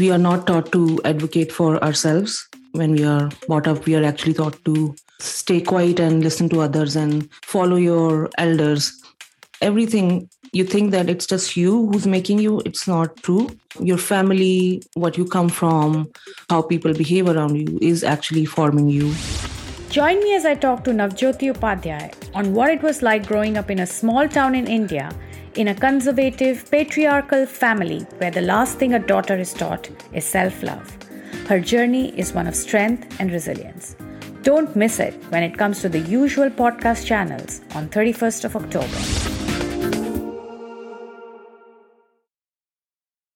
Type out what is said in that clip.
we are not taught to advocate for ourselves. When we are brought up, we are actually taught to stay quiet and listen to others and follow your elders. Everything you think that it's just you who's making you, it's not true. Your family, what you come from, how people behave around you is actually forming you. Join me as I talk to Navjyoti Upadhyay on what it was like growing up in a small town in India in a conservative, patriarchal family where the last thing a daughter is taught is self love. Her journey is one of strength and resilience. Don't miss it when it comes to the usual podcast channels on 31st of October.